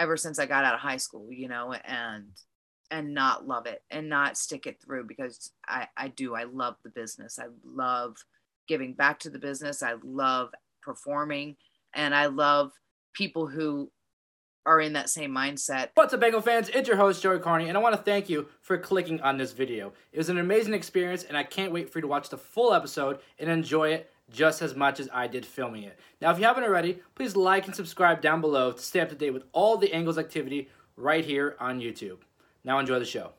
ever since I got out of high school, you know, and and not love it and not stick it through because I I do I love the business. I love giving back to the business. I love performing and I love people who are in that same mindset. What's up, Bengal fans? It's your host, Joey Karni, and I want to thank you for clicking on this video. It was an amazing experience, and I can't wait for you to watch the full episode and enjoy it just as much as I did filming it. Now, if you haven't already, please like and subscribe down below to stay up to date with all the Angles activity right here on YouTube. Now, enjoy the show.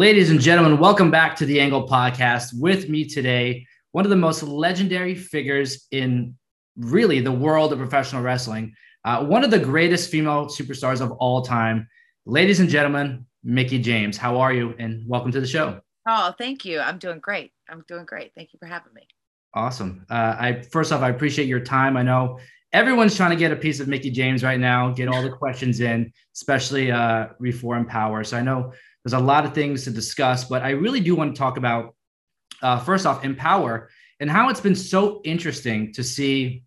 Ladies and gentlemen, welcome back to the Angle Podcast. With me today, one of the most legendary figures in really the world of professional wrestling, uh, one of the greatest female superstars of all time. Ladies and gentlemen, Mickie James, how are you? And welcome to the show. Oh, thank you. I'm doing great. I'm doing great. Thank you for having me. Awesome. Uh, I first off, I appreciate your time. I know everyone's trying to get a piece of Mickie James right now, get all the questions in, especially uh, Reform Power. So I know there's a lot of things to discuss, but I really do want to talk about uh, first off Empower and how it's been so interesting to see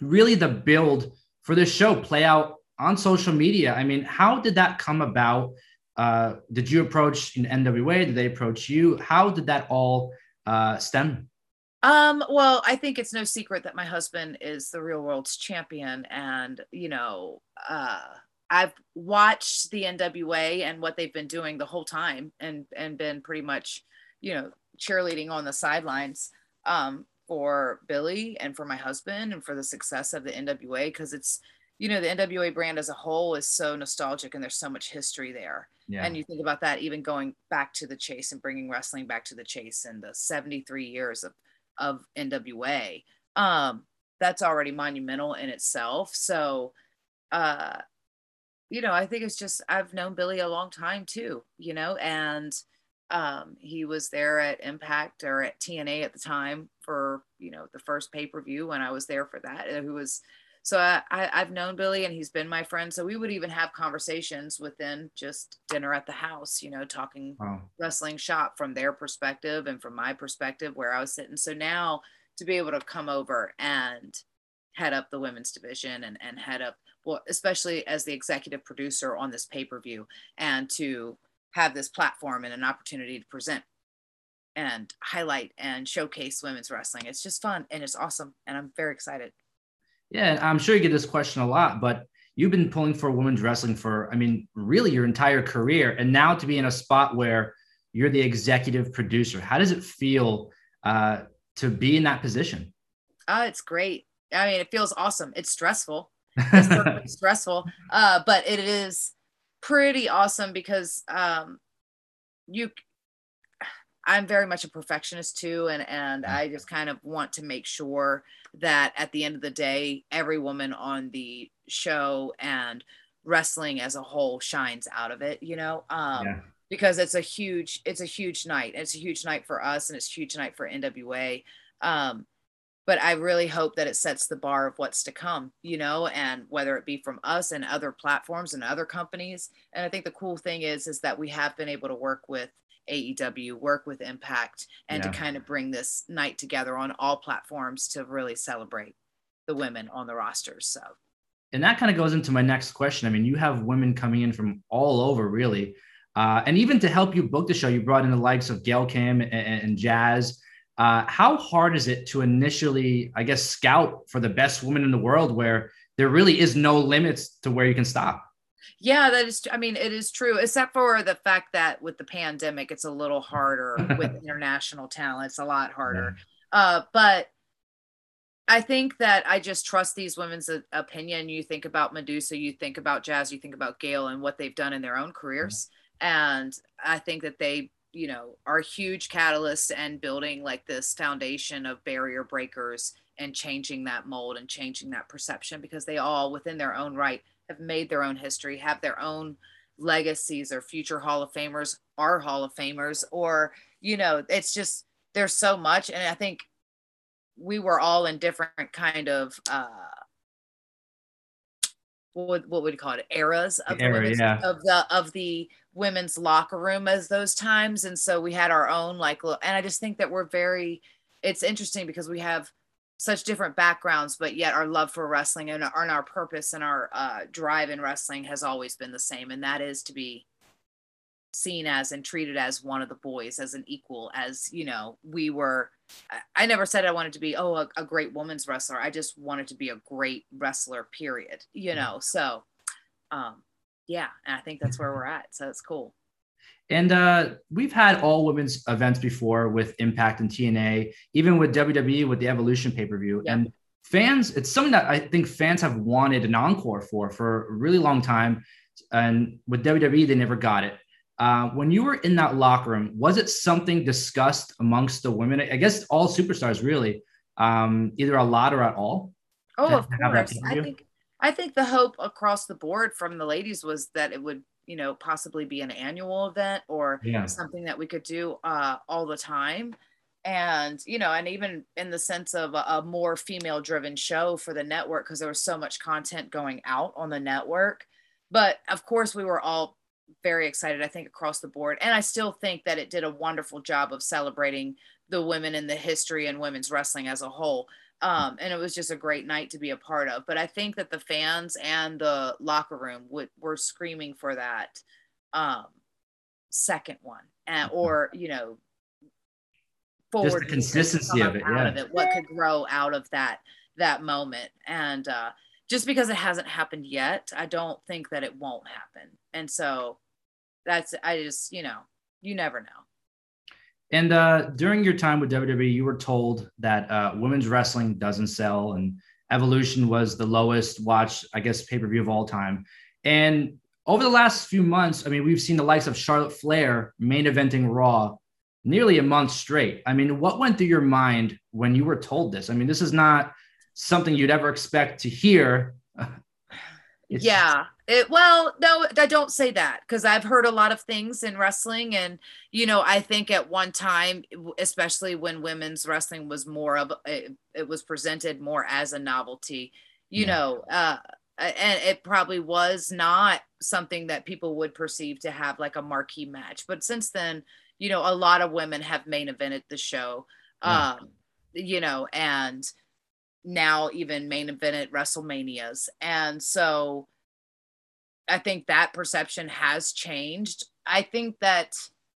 really the build for this show play out on social media. I mean, how did that come about? Uh, did you approach in NWA? Did they approach you? How did that all uh, stem? Um, well, I think it's no secret that my husband is the real world's champion. And, you know, uh, I've watched the NWA and what they've been doing the whole time and, and been pretty much, you know, cheerleading on the sidelines um, for Billy and for my husband and for the success of the NWA because it's, you know, the NWA brand as a whole is so nostalgic and there's so much history there. Yeah. And you think about that, even going back to the chase and bringing wrestling back to the chase and the 73 years of, of NWA. Um, that's already monumental in itself. So, uh, you know, I think it's just, I've known Billy a long time too, you know, and um, he was there at Impact or at TNA at the time for, you know, the first pay per view when I was there for that. Who was, so I, I, I've known Billy and he's been my friend. So we would even have conversations within just dinner at the house, you know, talking Wow. wrestling shop from their perspective and from my perspective where I was sitting. So now to be able to come over and head up the women's division and, and head up, well, especially as the executive producer on this pay per view and to have this platform and an opportunity to present and highlight and showcase women's wrestling. It's just fun and it's awesome. And I'm very excited. Yeah, I'm sure you get this question a lot, but you've been pulling for women's wrestling for, I mean, really your entire career. And now to be in a spot where you're the executive producer, how does it feel uh, to be in that position? Oh, it's great. I mean, it feels awesome. It's stressful. It's stressful, uh, but it is pretty awesome because um, you. I'm very much a perfectionist too, and and I just kind of want to make sure that at the end of the day, every woman on the show and wrestling as a whole shines out of it. You know, um, Yeah. because it's a huge it's a huge night. It's a huge night for us, and it's a huge night for NWA. Um, but I really hope that it sets the bar of what's to come, you know, and whether it be from us and other platforms and other companies. And I think the cool thing is, is that we have been able to work with AEW, work with Impact, and Yeah. to kind of bring this night together on all platforms to really celebrate the women on the rosters. So and that kind of goes into my next question. I mean, you have women coming in from all over, really. Uh, and even to help you book the show, you brought in the likes of Gail Kim and, and Jazz. Uh, how hard is it to initially, I guess, scout for the best woman in the world where there really is no limits to where you can stop? Yeah, that is. I mean, it is true, except for the fact that with the pandemic, it's a little harder with international talent. It's a lot harder. Uh, but I think that I just trust these women's opinion. You think about Madusa, you think about Jazz, you think about Gail and what they've done in their own careers. And I think that they, you know, are huge catalysts and building like this foundation of barrier breakers and changing that mold and changing that perception because they all, within their own right, have made their own history, have their own legacies or future Hall of Famers are Hall of Famers, or, you know, it's just there's so much. And I think we were all in different kind of uh what what would you call it? Eras of the, Era, women's- yeah. of the of the women's locker room as those times. And so we had our own like and i just think that we're very it's interesting because we have such different backgrounds but yet our love for wrestling and our, and our purpose and our uh, drive in wrestling has always been the same. And that is to be seen as and treated as one of the boys as an equal as you know we were I- never said i wanted to be oh a, a great woman's wrestler i just wanted to be a great wrestler period you know so um yeah and i think that's where we're at so it's cool And uh, we've had all women's events before with Impact and TNA, even with WWE with the Evolution pay per view. Yeah. And fans, it's something that I think fans have wanted an encore for for a really long time. And with WWE, they never got it. Uh, when you were in that locker room, was it something discussed amongst the women? I guess all superstars, really, um, either a lot or at all. Oh, to of course. I think I think the hope across the board from the ladies was that it would, you know, possibly be an annual event or Yeah. something that we could do uh, all the time. And, you know, and even in the sense of a, a more female driven show for the network, because there was so much content going out on the network. But of course, we were all very excited, I think, across the board. And I still think that it did a wonderful job of celebrating the women in the history and women's wrestling as a whole um, and it was just a great night to be a part of. But I think that the fans and the locker room would, were screaming for that um, second one, and, or you know, forward the consistency of it, yeah. of it, what could grow out of that that moment, and uh, just because it hasn't happened yet, I don't think that it won't happen, and so that's I just you know you never know. And uh, during your time with WWE, you were told that uh, women's wrestling doesn't sell, and Evolution was the lowest watched, I guess, pay per view of all time. And over the last few months, I mean, we've seen the likes of Charlotte Flair main eventing Raw nearly a month straight. I mean, what went through your mind when you were told this? I mean, this is not something you'd ever expect to hear. It's- yeah it well no i don't say that because i've heard a lot of things in wrestling and you know i think at one time especially when women's wrestling was more of it, it was presented more as a novelty you Yeah. know uh and it probably was not something that people would perceive to have like a marquee match but since then you know a lot of women have main evented the show Yeah. um you know and now even main evented WrestleManias. And so I think that perception has changed. I think that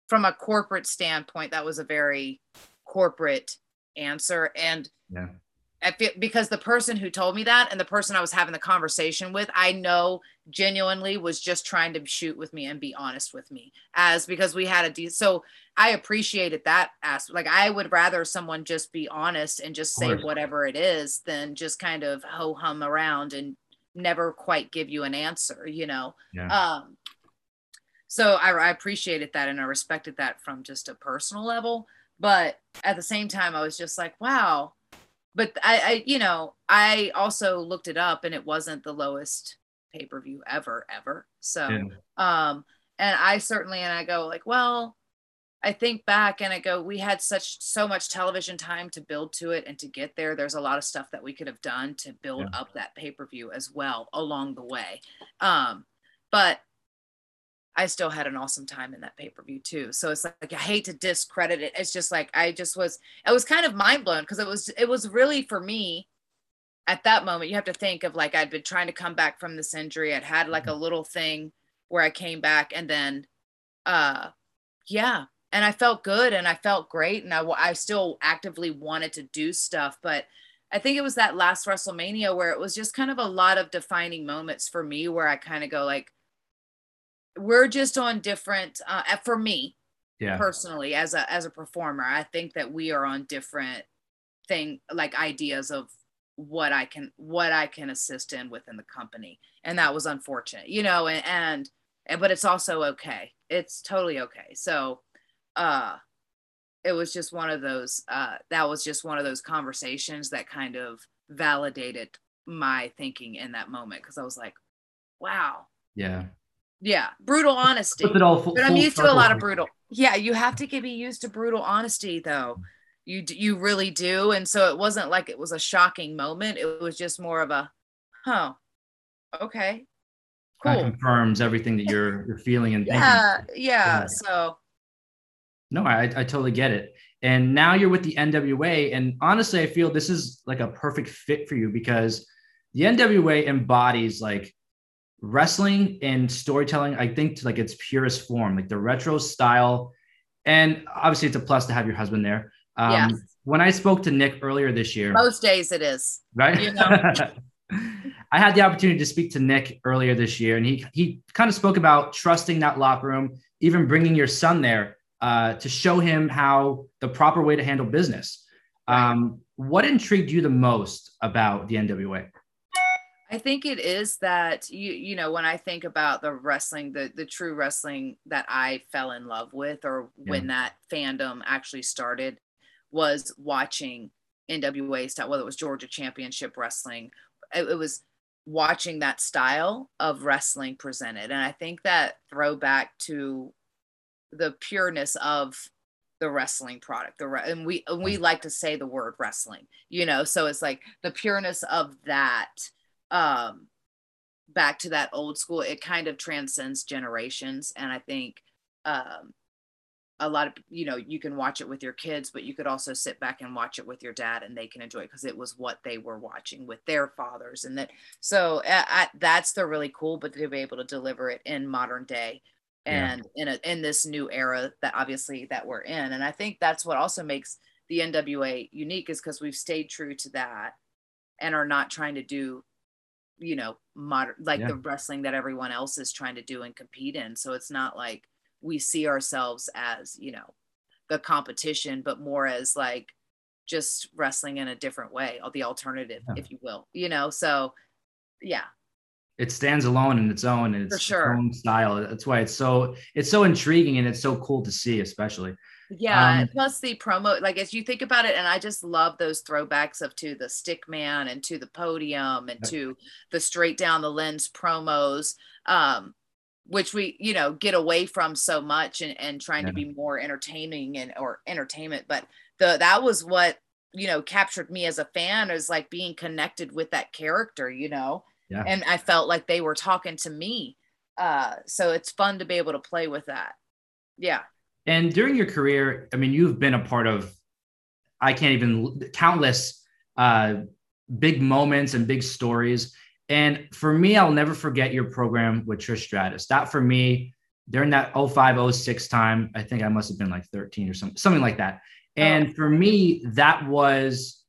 from a corporate standpoint, that was a very corporate answer. And Yeah. I feel because the person who told me that and the person I was having the conversation with, I know genuinely was just trying to shoot with me and be honest with me as because we had a de- so I appreciated that aspect. Like I would rather someone just be honest and just say whatever it is than just kind of ho hum around and never quite give you an answer, you know. Yeah. Um so I, I appreciated that and I respected that from just a personal level. But at the same time, I was just like, wow. But I, I you know, I also looked it up and it wasn't the lowest pay per view ever, ever. So, Yeah. um, and I certainly, and I go like, well, I think back and I go, we had such so much television time to build to it and to get there. There's a lot of stuff that we could have done to build Yeah. up that pay per view as well along the way. Um, but I still had an awesome time in that pay per view too. So it's like, I hate to discredit it. It's just like I just was. I was kind of mind blown because it was it was really for me at that moment. You have to think of like I'd been trying to come back from this injury. I'd had like a little thing where I came back and then, uh, yeah, and I felt good and I felt great and I I still actively wanted to do stuff, but. I think it was that last WrestleMania where it was just kind of a lot of defining moments for me where I kind of go like, we're just on different uh, for me Yeah. personally as a as a performer i think that we are on different thing like ideas of what i can what i can assist in within the company and that was unfortunate you know and and, and but it's also okay it's totally okay so uh it was just one of those uh that was just one of those conversations that kind of validated my thinking in that moment because i was like wow Yeah. Yeah brutal honesty it all full, but I'm used to a lot of brutal. Yeah, you have to get, be used to brutal honesty, though. you you really do and so it wasn't like it was a shocking moment it was just more of a huh okay cool of confirms everything that you're you're feeling and thinking. yeah yeah Yeah. so No, I, I totally get it. And now you're with the NWA. And honestly, I feel this is like a perfect fit for you because the NWA embodies like wrestling and storytelling, I think, to like its purest form, like the retro style. And obviously, it's a plus to have your husband there. Um, Yes. When I spoke to Nick earlier this year, most days it is right? you know. I had the opportunity to speak to Nick earlier this year, and he he kind of spoke about trusting that locker room, even bringing your son there uh, to show him how the proper way to handle business. Um, what intrigued you the most about the NWA? I think it is that you you know when I think about the wrestling the the true wrestling that I fell in love with or when that fandom actually started was watching NWA style whether it was Georgia Championship Wrestling it, it was watching that style of wrestling presented. And I think that throwback to the pureness of the wrestling product the re- and we and we like to say the word wrestling you know so it's like the pureness of that um back to that old school it kind of transcends generations. And i think um a lot of you know you can watch it with your kids but you could also sit back and watch it with your dad and they can enjoy it because it was what they were watching with their fathers. And that so uh, I, that's the really cool but to be able to deliver it in modern day Yeah. and in a, in this new era that obviously that we're in. And i think that's what also makes the nwa unique is because we've stayed true to that and are not trying to do you know modern like Yeah. the wrestling that everyone else is trying to do and compete in so it's not like we see ourselves as you know the competition but more as like just wrestling in a different way or the alternative Yeah. if you will you know so yeah It stands alone in its own and its For sure. own style. That's why it's so it's so intriguing and it's so cool to see, especially. Yeah, Um, plus the promo, like as you think about it, and I just love those throwbacks of to the stick man and to the podium and to the straight down the lens promos, um, which we, you know, get away from so much and, and trying to be more entertaining and or entertainment. But the that was what, you know, captured me as a fan is like being connected with that character, you know. Yeah. And I felt like they were talking to me. Uh, so it's fun to be able to play with that. Yeah. And during your career, I mean, you've been a part of, I can't even countless uh, big moments and big stories. And for me, I'll never forget your program with Trish Stratus. That for me, during that 05, 06 time, I think I must have been like 13 or something, something like that. And for me, that was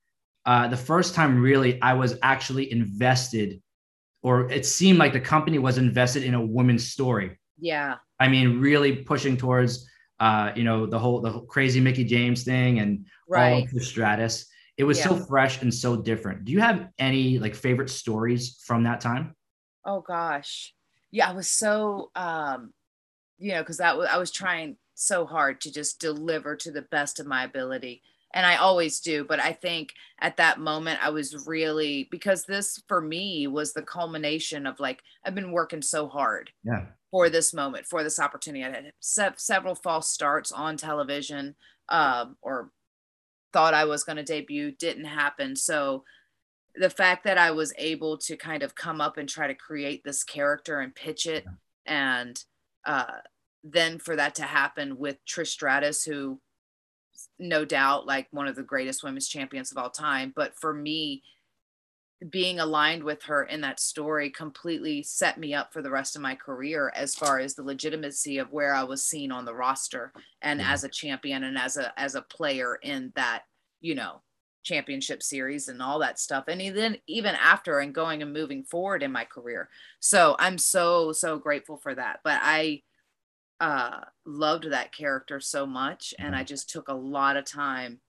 uh, the first time really I was actually invested, or it seemed like the company was invested in a woman's story. Yeah. I mean, really pushing towards, uh, you know, the whole the whole crazy Mickie James thing and all Right. of the Stratus. It was so fresh and so different. Do you have any like favorite stories from that time? Oh gosh. Yeah, I was so um you know, cuz that was I was trying so hard to just deliver to the best of my ability. And I always do, but I think at that moment I was really because this for me was the culmination of like I've been working so hard Yeah. for this moment, for this opportunity. I had se- several false starts on television, um, or thought I was going to debut, didn't happen. So the fact that I was able to kind of come up and try to create this character and pitch it, and uh, then for that to happen with Trish Stratus, who no doubt like one of the greatest women's champions of all time, but for me, being aligned with her in that story completely set me up for the rest of my career as far as the legitimacy of where I was seen on the roster and Yeah. as a champion and as a as a player in that, you know, championship series and all that stuff. And then even after and going and moving forward in my career. So I'm so so grateful for that. But I uh loved that character so much and I just took a lot of time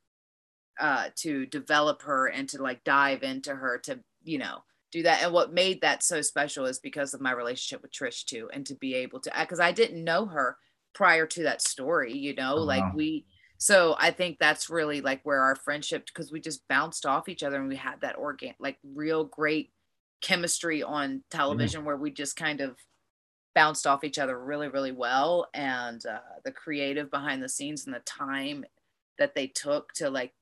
uh to develop her and to like dive into her to you know do that. And what made that so special is because of my relationship with Trish too and to be able to because I didn't know her prior to that story you know Oh, like wow. we so I think that's really like where our friendship because we just bounced off each other and we had that organ like real great chemistry on television where we just kind of bounced off each other really really well and uh, the creative behind the scenes and the time that they took to like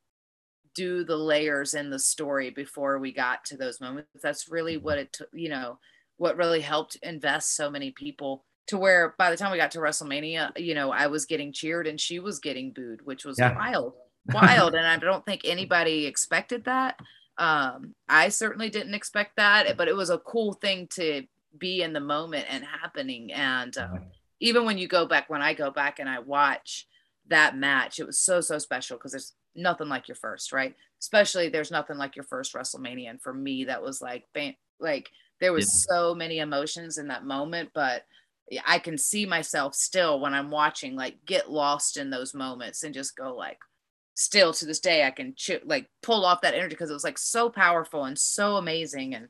do the layers in the story before we got to those moments. That's really what it took, you know, what really helped invest so many people to where by the time we got to WrestleMania, you know, I was getting cheered and she was getting booed, which was Yeah. wild, wild. and I don't think anybody expected that. Um, I certainly didn't expect that, but it was a cool thing to be in the moment and happening. And um, even when you go back, when I go back and I watch that match, it was so, so special because there's nothing like your first, right? Especially there's nothing like your first WrestleMania. And for me, that was like, bam, like there was so many emotions in that moment, but I can see myself still when I'm watching, like get lost in those moments and just go like, still to this day, I can ch- like pull off that energy because it was like so powerful and so amazing. And,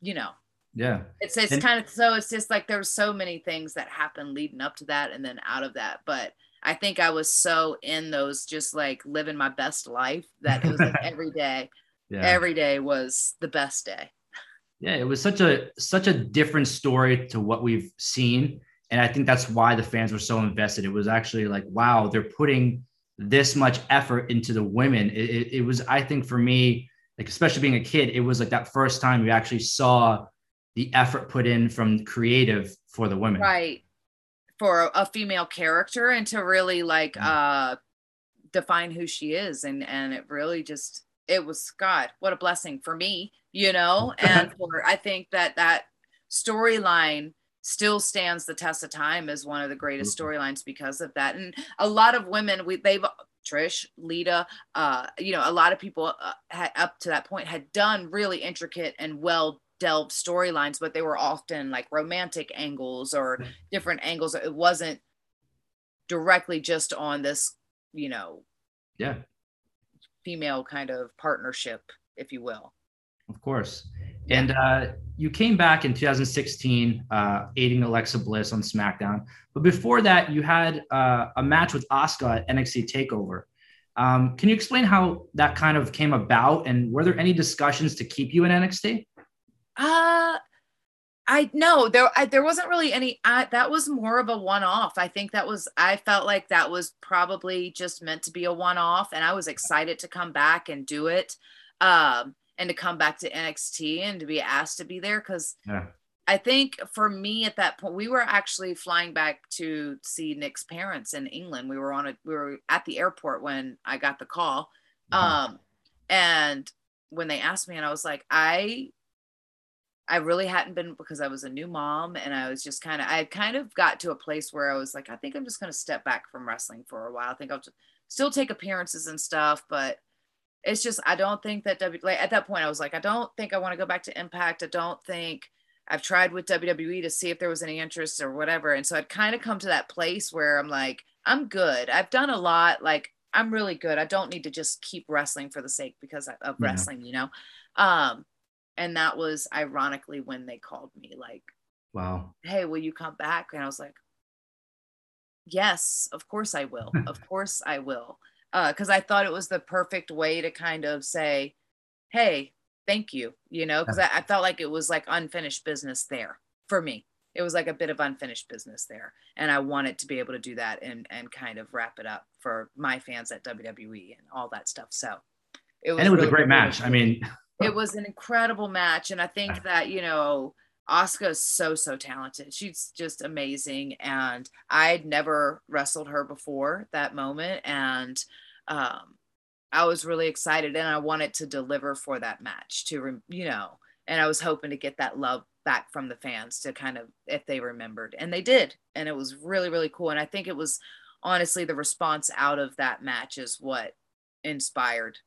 you know, Yeah. it's it's And- kind of so it's just like there were so many things that happened leading up to that and then out of that. But I think I was so in those just like living my best life that it was like every day, Yeah. every day was the best day. Yeah, it was such a such a different story to what we've seen, and I think that's why the fans were so invested. It was actually like, wow, they're putting this much effort into the women. It, it, it was, I think, for me, like especially being a kid, it was like that first time you actually saw the effort put in from creative for the women. Right. For a female character and to really like Mm. uh define who she is and and it really just it was God, what a blessing for me, you know, and for I think that that storyline still stands the test of time as one of the greatest storylines because of that. And a lot of women, we they've Trish, Lita, uh, you know, a lot of people uh, had, up to that point had done really intricate and well delved storylines, but they were often like romantic angles or different angles. It wasn't directly just on this, you know, Yeah, female kind of partnership, if you will. of course. And uh, you came back in 2016, uh, aiding Alexa Bliss on SmackDown. But before that, you had uh, a match with Asuka at NXT Takeover. Um, can you explain how that kind of came about? And were there any discussions to keep you in NXT? Uh I no, there I, there wasn't really any. I, that was more of a one-off. I think that was. I felt like that was probably just meant to be a one-off, and I was excited to come back and do it, um, and to come back to NXT and to be asked to be there because Yeah. I think for me at that point, we were actually flying back to see Nick's parents in England. We were on a we were at the airport when I got the call. Um, and when they asked me, and I was like, I I really hadn't been because I was a new mom and I was just kind of I had kind of got to a place where I was like, I think I'm just gonna step back from wrestling for a while. I think I'll just still take appearances and stuff, but it's just I don't think that W like at that point I was like, I don't think I want to go back to Impact. I don't think I've tried with WWE to see if there was any interest or whatever. And so I'd kind of come to that place where I'm like, I'm good. I've done a lot. Like I'm really good. I don't need to just keep wrestling for the sake because of Yeah. wrestling, you know? Um, and that was ironically when they called me like, Wow. Hey, will you come back? And I was like, yes, of course I will. of course I will. Uh, cause I thought it was the perfect way to kind of say, Hey, thank you. You know, cause I, I felt like it was like unfinished business there for me. It was like a bit of unfinished business there. And I wanted to be able to do that and, and kind of wrap it up for my fans at WWE and all that stuff. So it was, And it was a great really match. I mean, it was an incredible match and i think that you know is so so talented. She's just amazing and i'd never wrestled her before that moment and um i was really excited and i wanted to deliver for that match to you know and i was hoping to get that love back from the fans to kind of if they remembered and they did and it was really really cool and i think it was honestly the response out of that match is what inspired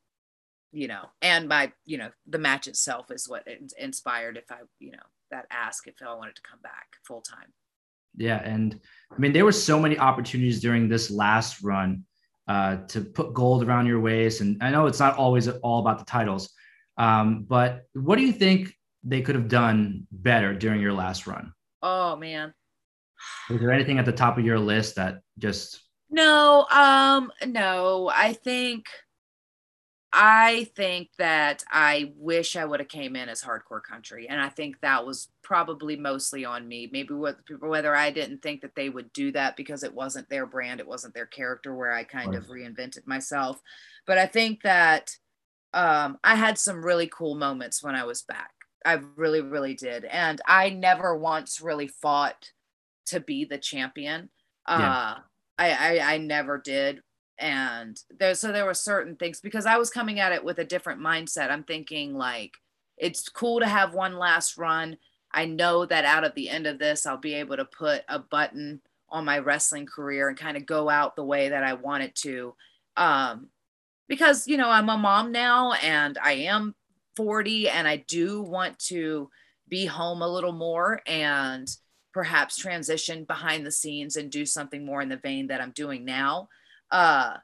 you know, and my, you know, the match itself is what inspired if I, you know, that ask if I wanted to come back full time. Yeah, and I mean there were so many opportunities during this last run uh, to put gold around your waist, and I know it's not always all about the titles, um, but what do you think they could have done better during your last run? Oh man. Was there anything at the top of your list that just No, um, no, I think I think that I wish I would have came in as hardcore country, and I think that was probably mostly on me. Maybe with people, whether I didn't think that they would do that because it wasn't their brand, it wasn't their character, where I kind of reinvented myself. But I think that um, I had some really cool moments when I was back. I really, really did, and I never once really fought to be the champion. Yeah. Uh, I, I I never did and there so there were certain things because i was coming at it with a different mindset. I'm thinking like it's cool to have one last run. I know that out of the end of this i'll be able to put a button on my wrestling career and kind of go out the way that i want it to. Um because you know i'm a mom now and i am 40 and i do want to be home a little more and perhaps transition behind the scenes and do something more in the vein that i'm doing now uh,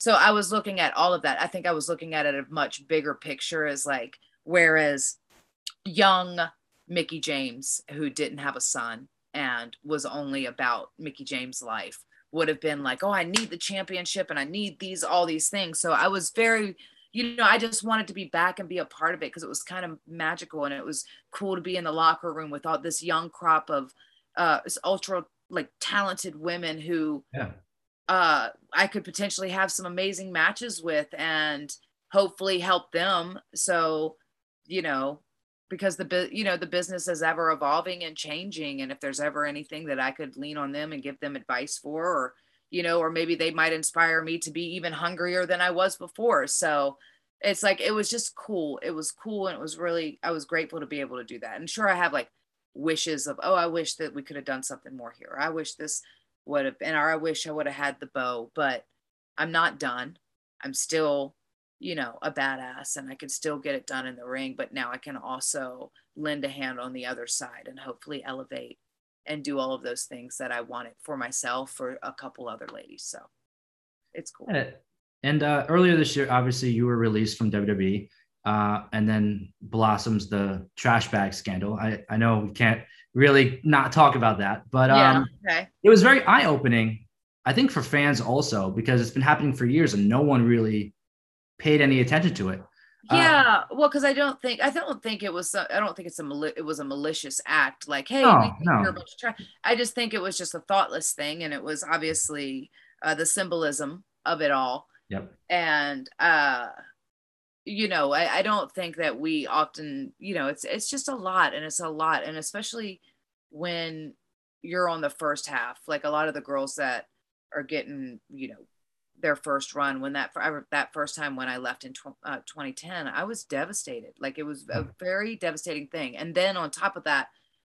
so I was looking at all of that. I think I was looking at it a much bigger picture as like, whereas young Mickie James, who didn't have a son and was only about Mickie James' life, would have been like, oh, I need the championship and I need these, all these things. So I was very, you know, I just wanted to be back and be a part of it because it was kind of magical and it was cool to be in the locker room with all this young crop of uh, ultra like talented women who yeah uh, I could potentially have some amazing matches with and hopefully help them. So, you know, because the you know the business is ever evolving and changing, and if there's ever anything that I could lean on them and give them advice for, or you know, or maybe they might inspire me to be even hungrier than I was before. So it's like it was just cool. It was cool, and it was really I was grateful to be able to do that. And sure, I have like wishes of oh, I wish that we could have done something more here. I wish this would have or I wish I would have had the bow, but I'm not done. I'm still, you know, a badass and I can still get it done in the ring, but now I can also lend a hand on the other side and hopefully elevate and do all of those things that I wanted for myself for a couple other ladies. So it's cool. And uh, earlier this year, obviously, you were released from WWE, uh, and then blossoms the trash bag scandal. I, I know we can't really not talk about that. But um, yeah, okay. it was very eye opening, I think, for fans also, because it's been happening for years and no one really paid any attention to it. Uh, yeah, uh, well, because I don't think I don't think it was I don't think it's a mali- it was a malicious act. Like, hey, no, no. I just think it was just a thoughtless thing, and it was obviously uh, the symbolism of it all. Yep. And uh, you know I, I don't think that we often you know it's it's just a lot and it's a lot and especially when you're on the first half like a lot of the girls that are getting you know their first run when that that first time when I left in tw- uh, 2010 I was devastated like it was a mm. very devastating thing and then on top of that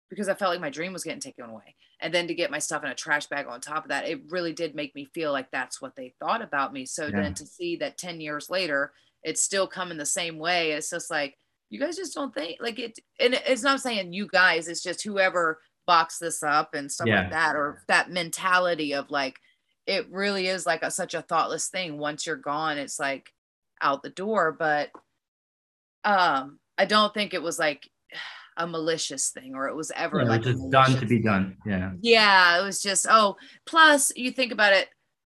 because I felt like my dream was getting taken away and then to get my stuff in a trash bag on top of that it really did make me feel like that's what they thought about me so yeah. then to see that 10 years later it's still coming the same way. It's just like you guys just don't think like it. And it's not saying you guys. It's just whoever boxed this up and stuff yeah. like that, or that mentality of like it really is like a, such a thoughtless thing. Once you're gone, it's like out the door. But um, I don't think it was like a malicious thing or it was ever yeah, like just done to be done. Yeah. Yeah. It was just, oh, plus you think about it,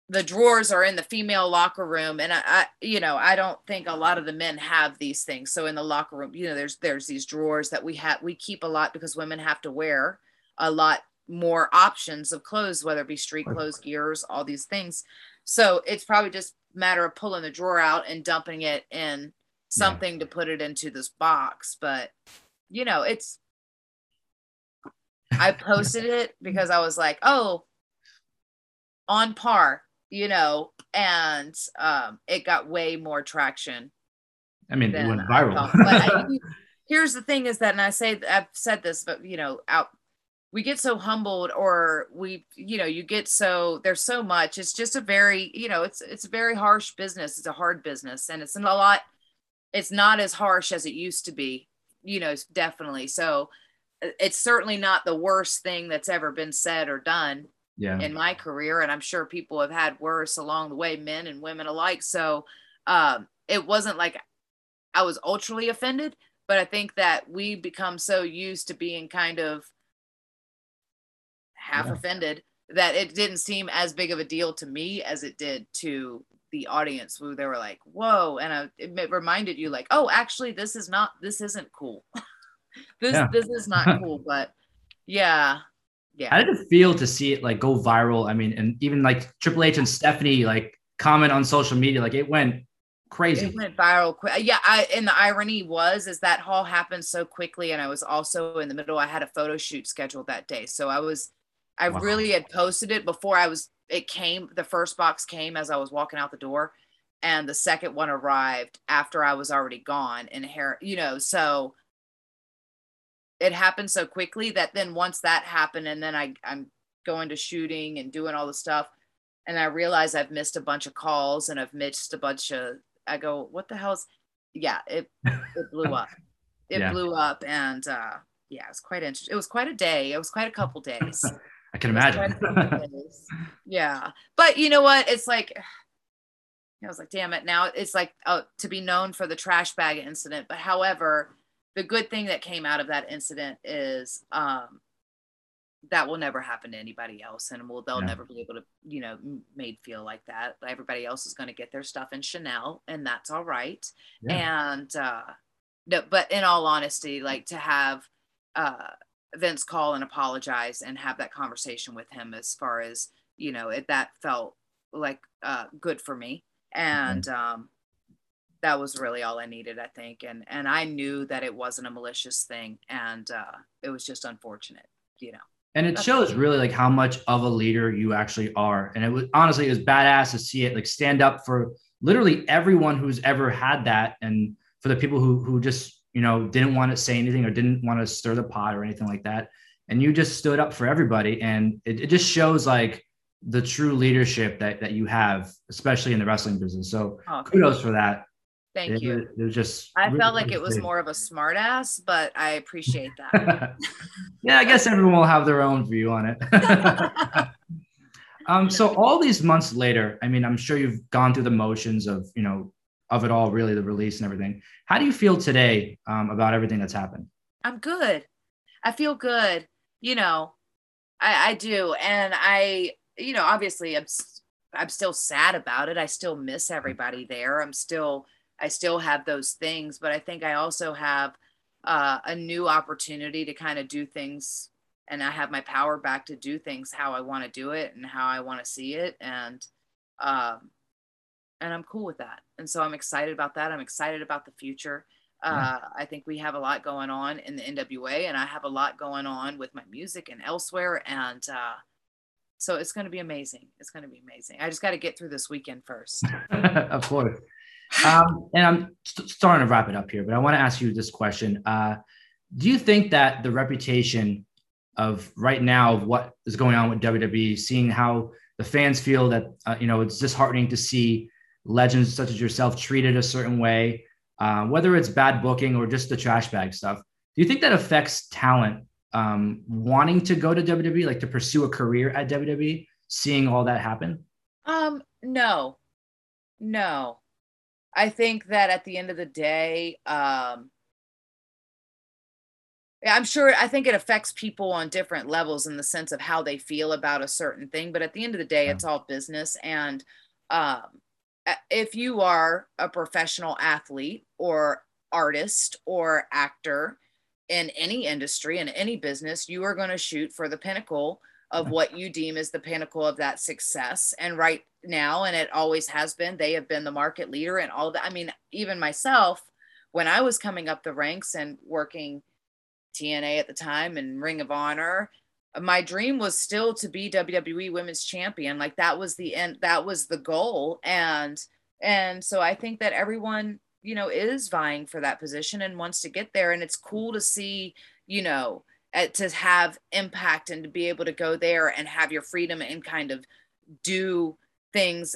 the drawers are in the female locker room and I, I, you know i don't think a lot of the men have these things. So in the locker room you know there's there's these drawers that we have we keep a lot because women have to wear a lot more options of clothes whether it be street clothes gears all these things. So it's probably just a matter of pulling the drawer out and dumping it in something yeah. to put it into this box. But you know it's i posted it because i was like oh on par you know, and um, it got way more traction. I mean, it went viral. I, here's the thing: is that, and I say I've said this, but you know, out we get so humbled, or we, you know, you get so there's so much. It's just a very, you know, it's it's a very harsh business. It's a hard business, and it's a lot. It's not as harsh as it used to be, you know, definitely. So it's certainly not the worst thing that's ever been said or done yeah. in my career and i'm sure people have had worse along the way men and women alike so um, it wasn't like i was ultraly offended but i think that we become so used to being kind of half yeah. offended that it didn't seem as big of a deal to me as it did to the audience who they were like, "Whoa!" and I, it reminded you like, "Oh, actually, this is not. This isn't cool. this Yeah. this is not cool." But yeah, yeah. How did it feel to see it like go viral? I mean, and even like Triple H and Stephanie like comment on social media, like it went crazy. It went viral quick. Uh, yeah, I and the irony was is that all happened so quickly, and I was also in the middle. I had a photo shoot scheduled that day, so I was, I Wow. really had posted it before I was. It came. The first box came as I was walking out the door, and the second one arrived after I was already gone. And hair, you know, so it happened so quickly that then once that happened, and then I I'm going to shooting and doing all the stuff, and I realize I've missed a bunch of calls and I've missed a bunch of I go, what the hell's yeah, it it blew up. It Yeah. blew up and uh yeah, it was quite interesting. It was quite a day. It was quite a couple days. I can imagine. quite a couple days. yeah. But you know what? It's like I was like, damn it. Now it's like uh, to be known for the trash bag incident. But however, the good thing that came out of that incident is um that will never happen to anybody else and will they'll Yeah. never be able to you know made feel like that everybody else is going to get their stuff in chanel and that's all right Yeah. and uh no but in all honesty like to have uh vince call and apologize and have that conversation with him as far as you know it that felt like uh good for me and um that was really all i needed i think and and i knew that it wasn't a malicious thing and uh it was just unfortunate you know And it shows really like how much of a leader you actually are. And it was honestly, it was badass to see it like stand up for literally everyone who's ever had that. And for the people who, who just, you know, didn't want to say anything or didn't want to stir the pot or anything like that. And you just stood up for everybody. And it, it just shows like the true leadership that, that you have, especially in the wrestling business. So oh, kudos for that. Thank It, you was- it was just, i really felt like it was more of a smart ass but i appreciate that yeah, I guess everyone will have their own view on it. um, so all these months later, I mean, I'm sure you've gone through the motions of, you know, of it all, really, the release and everything. How do you feel today um, about everything that's happened? I'm good. I feel good. You know, I, I do. And I, you know, obviously I'm, I'm still sad about it. I still miss everybody there. I'm still, I still have those things, but I think I also have uh, a new opportunity to kind of do things and I have my power back to do things how I want to do it and how I want to see it. And, um, and I'm cool with that. And so I'm excited about that. I'm excited about the future. Uh, I think we have a lot going on in the NWA, and I have a lot going on with my music and elsewhere. And uh, so it's going to be amazing. It's going to be amazing. I just got to get through this weekend first. of course. Um, and I'm st- starting to wrap it up here, but I want to ask you this question. Uh, do you think that the reputation of right now of what is going on with WWE, seeing how the fans feel that uh, you know it's disheartening to see legends such as yourself treated a certain way, uh, whether it's bad booking or just the trash bag stuff. Do you think that affects talent um, wanting to go to WWE, like to pursue a career at WWE, seeing all that happen? Um, no, no. I think that at the end of the day, um, yeah, I'm sure. I think it affects people on different levels in the sense of how they feel about a certain thing. But at the end of the day, it's all business. And um, if you are a professional athlete or artist or actor in any industry in any business, you are going to shoot for the pinnacle of what you deem is the pinnacle of that success. And right now, and it always has been, they have been the market leader and all that. I mean, even myself, when I was coming up the ranks and working TNA at the time and Ring of Honor, my dream was still to be WWE Women's Champion. Like that was the end, that was the goal. And and so I think that everyone, you know, is vying for that position and wants to get there. And it's cool to see, you know, uh, to have impact and to be able to go there and have your freedom and kind of do things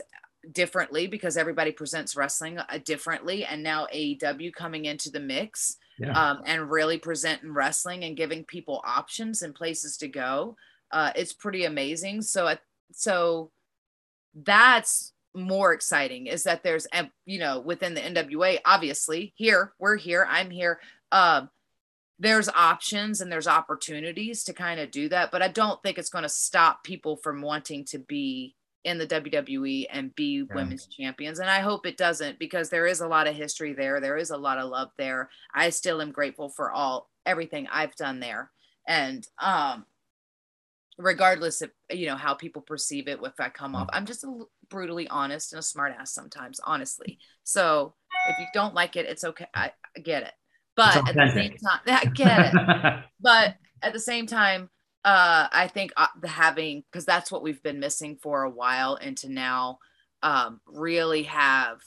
differently because everybody presents wrestling uh, differently. And now AEW coming into the mix Yeah. um, and really presenting wrestling and giving people options and places to go uh, it's pretty amazing. So I- so that's more exciting is that there's you know within the NWA obviously here we're here I'm here um there's options and there's opportunities to kind of do that. But I don't think it's going to stop people from wanting to be in the WWE and be women's champions. And I hope it doesn't because there is a lot of history there. There is a lot of love there. I still am grateful for all everything I've done there. And um regardless of you know how people perceive it if I come off, I'm just a, brutally honest and a smart ass sometimes, honestly. So if you don't like it, it's okay. I, I get it. But at the same time, I get it. but at the same time, uh, I think uh, having because that's what we've been missing for a while, and to now um, really have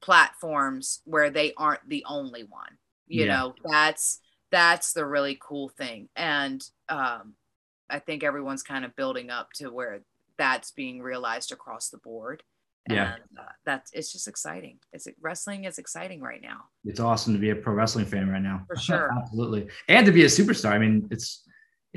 platforms where they aren't the only one. You yeah. know, that's that's the really cool thing, and um, I think everyone's kind of building up to where that's being realized across the board. Yeah, and, uh, that's it's just exciting. It's wrestling is exciting right now. It's awesome to be a pro wrestling fan right now. For sure, absolutely, and to be a superstar. I mean, it's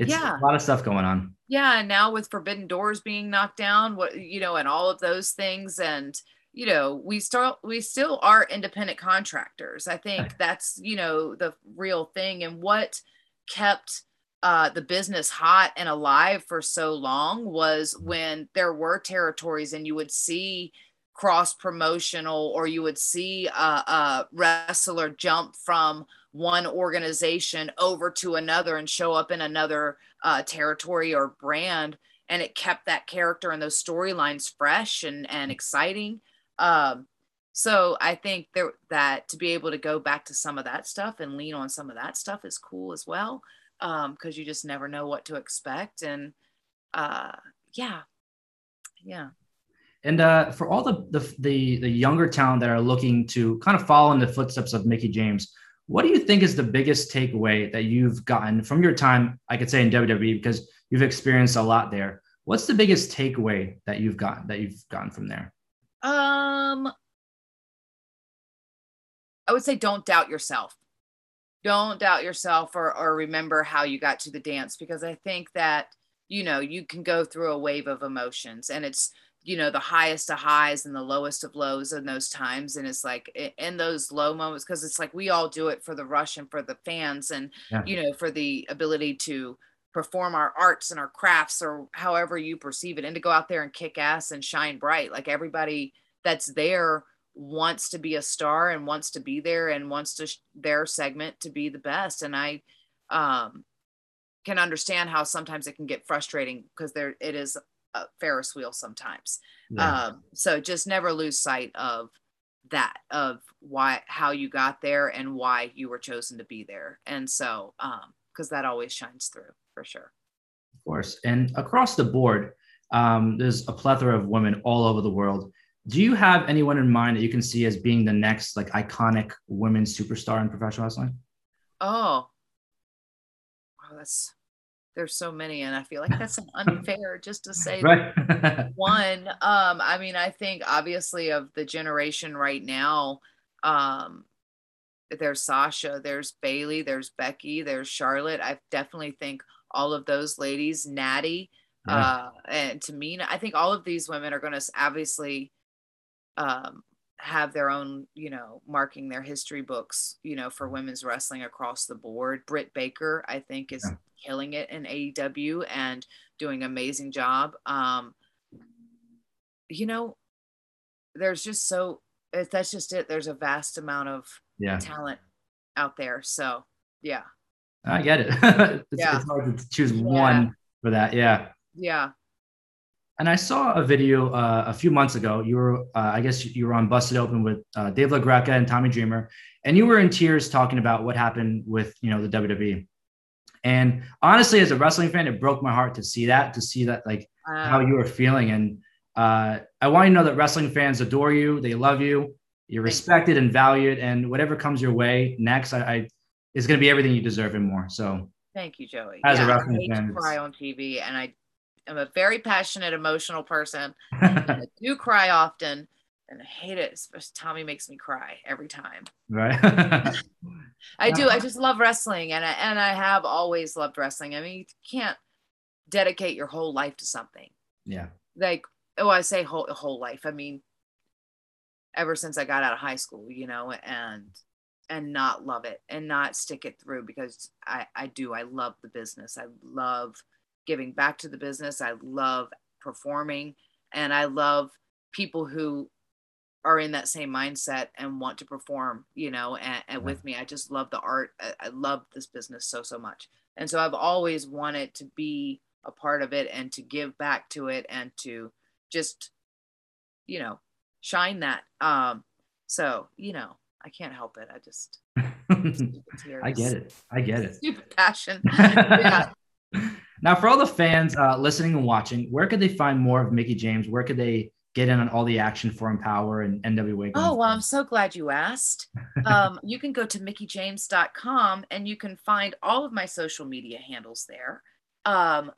it's yeah. a lot of stuff going on. Yeah, and now with Forbidden Doors being knocked down, what you know, and all of those things, and you know, we still we still are independent contractors. I think that's you know the real thing, and what kept uh, the business hot and alive for so long was when there were territories and you would see cross promotional or you would see a, a, wrestler jump from one organization over to another and show up in another uh, territory or brand and it kept that character and those storylines fresh and, and exciting. Um, so i think there, that to be able to go back to some of that stuff and lean on some of that stuff is cool as well because um, you just never know what to expect and uh, yeah. Yeah and uh, for all the, the, the the younger talent that are looking to kind of follow in the footsteps of Mickie James, what do you think is the biggest takeaway that you've gotten from your time? I could say in WWE because you've experienced a lot there. What's the biggest takeaway that you've gotten that you've gotten from there? Um, I would say don't doubt yourself. Don't doubt yourself or or remember how you got to the dance because I think that you know you can go through a wave of emotions and it's you know the highest of highs and the lowest of lows in those times and it's like in those low moments because it's like we all do it for the rush and for the fans and yeah. you know for the ability to perform our arts and our crafts or however you perceive it and to go out there and kick ass and shine bright like everybody that's there wants to be a star and wants to be there and wants to sh- their segment to be the best and i um can understand how sometimes it can get frustrating because there it is a Ferris wheel sometimes. Yeah. Um, so just never lose sight of that, of why, how you got there and why you were chosen to be there. And so, um, because that always shines through for sure. Of course. And across the board, um, there's a plethora of women all over the world. Do you have anyone in mind that you can see as being the next like iconic women superstar in professional wrestling? Oh, wow that's there's so many and i feel like that's unfair just to say right. one um i mean i think obviously of the generation right now um there's sasha there's bayley there's becky there's charlotte i definitely think all of those ladies natty yeah. uh and tamina i think all of these women are going to obviously um have their own, you know, marking their history books, you know, for women's wrestling across the board. Britt Baker, I think, is yeah killing it in AEW and doing an amazing job. Um, you know, there's just so it's that's just it. There's a vast amount of yeah. talent out there. So yeah. I get it. it's, yeah. it's hard to choose yeah. one for that. Yeah. Yeah. And I saw a video uh, a few months ago. You were, uh, I guess, you were on Busted Open with uh, Dave LaGreca and Tommy Dreamer, and you were in tears talking about what happened with you know the WWE. And honestly, as a wrestling fan, it broke my heart to see that, to see that like wow. how you were feeling. And uh, I want you to know that wrestling fans adore you, they love you, you're respected and valued, and whatever comes your way next, I, I is going to be everything you deserve and more. So thank you, Joey. As yeah, a wrestling I hate fan, to cry on TV, and I am a very passionate, emotional person. I do cry often and I hate it. Tommy makes me cry every time. Right. I do. I just love wrestling, and I and I have always loved wrestling. I mean, you can't dedicate your whole life to something. Yeah. Like, oh, I say whole whole life. I mean, ever since I got out of high school, you know, and and not love it and not stick it through because I I do. I love the business. I love giving back to the business. I love performing and I love people who are in that same mindset and want to perform, you know, and, and with me. I just love the art. I, I love this business so, so much. And so I've always wanted to be a part of it and to give back to it and to just, you know, shine that. Um, so, you know, I can't help it. I just, I get it. I get it. Stupid passion. yeah. Now, for all the fans uh, listening and watching, where could they find more of Mickie James? Where could they get in on all the action for EmPowerrr and NWA? Oh, well, I'm so glad you asked. Um, you can go to mickiejames.com and you can find all of my social media handles there. Um,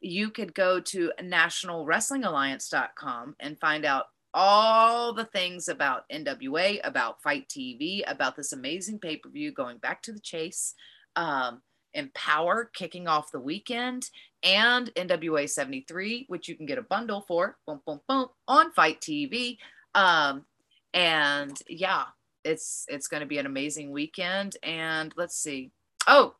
you could go to nationalwrestlingalliance.com and find out all the things about NWA, about FITE TV, about this amazing pay per view going back to the chase. Um, EmPowerrr kicking off the weekend and NWA 73, which you can get a bundle for boom, boom, boom, on FITE TV. Um, and yeah, it's it's going to be an amazing weekend. And let's see. Oh,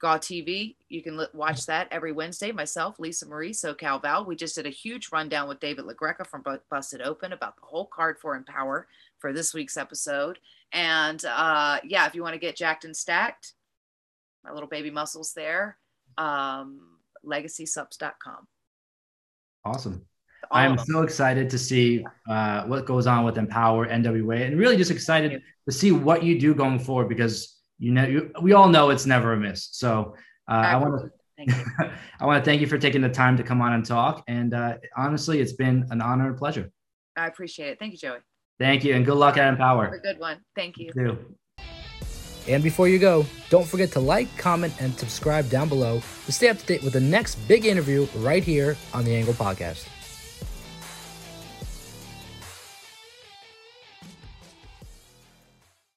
GAW TV. You can watch that every Wednesday. Myself, Lisa Marie, SoCal Val. We just did a huge rundown with David LaGreca from Busted Open about the whole card for EmPowerrr for this week's episode. And uh, yeah, if you want to get jacked and stacked, my little baby muscles there. Um, legacysubs.com. Awesome. I am so excited to see uh, what goes on with EmPowerrr NWA and really just excited to see what you do going forward because you know you, we all know it's never a miss. So uh, I want to I want to thank you for taking the time to come on and talk. And uh, honestly, it's been an honor and pleasure. I appreciate it. Thank you, Joey. Thank you, and good luck at EmPowerrr. Have a good one. Thank you. you and before you go, don't forget to like, comment, and subscribe down below to stay up to date with the next big interview right here on the Angle Podcast.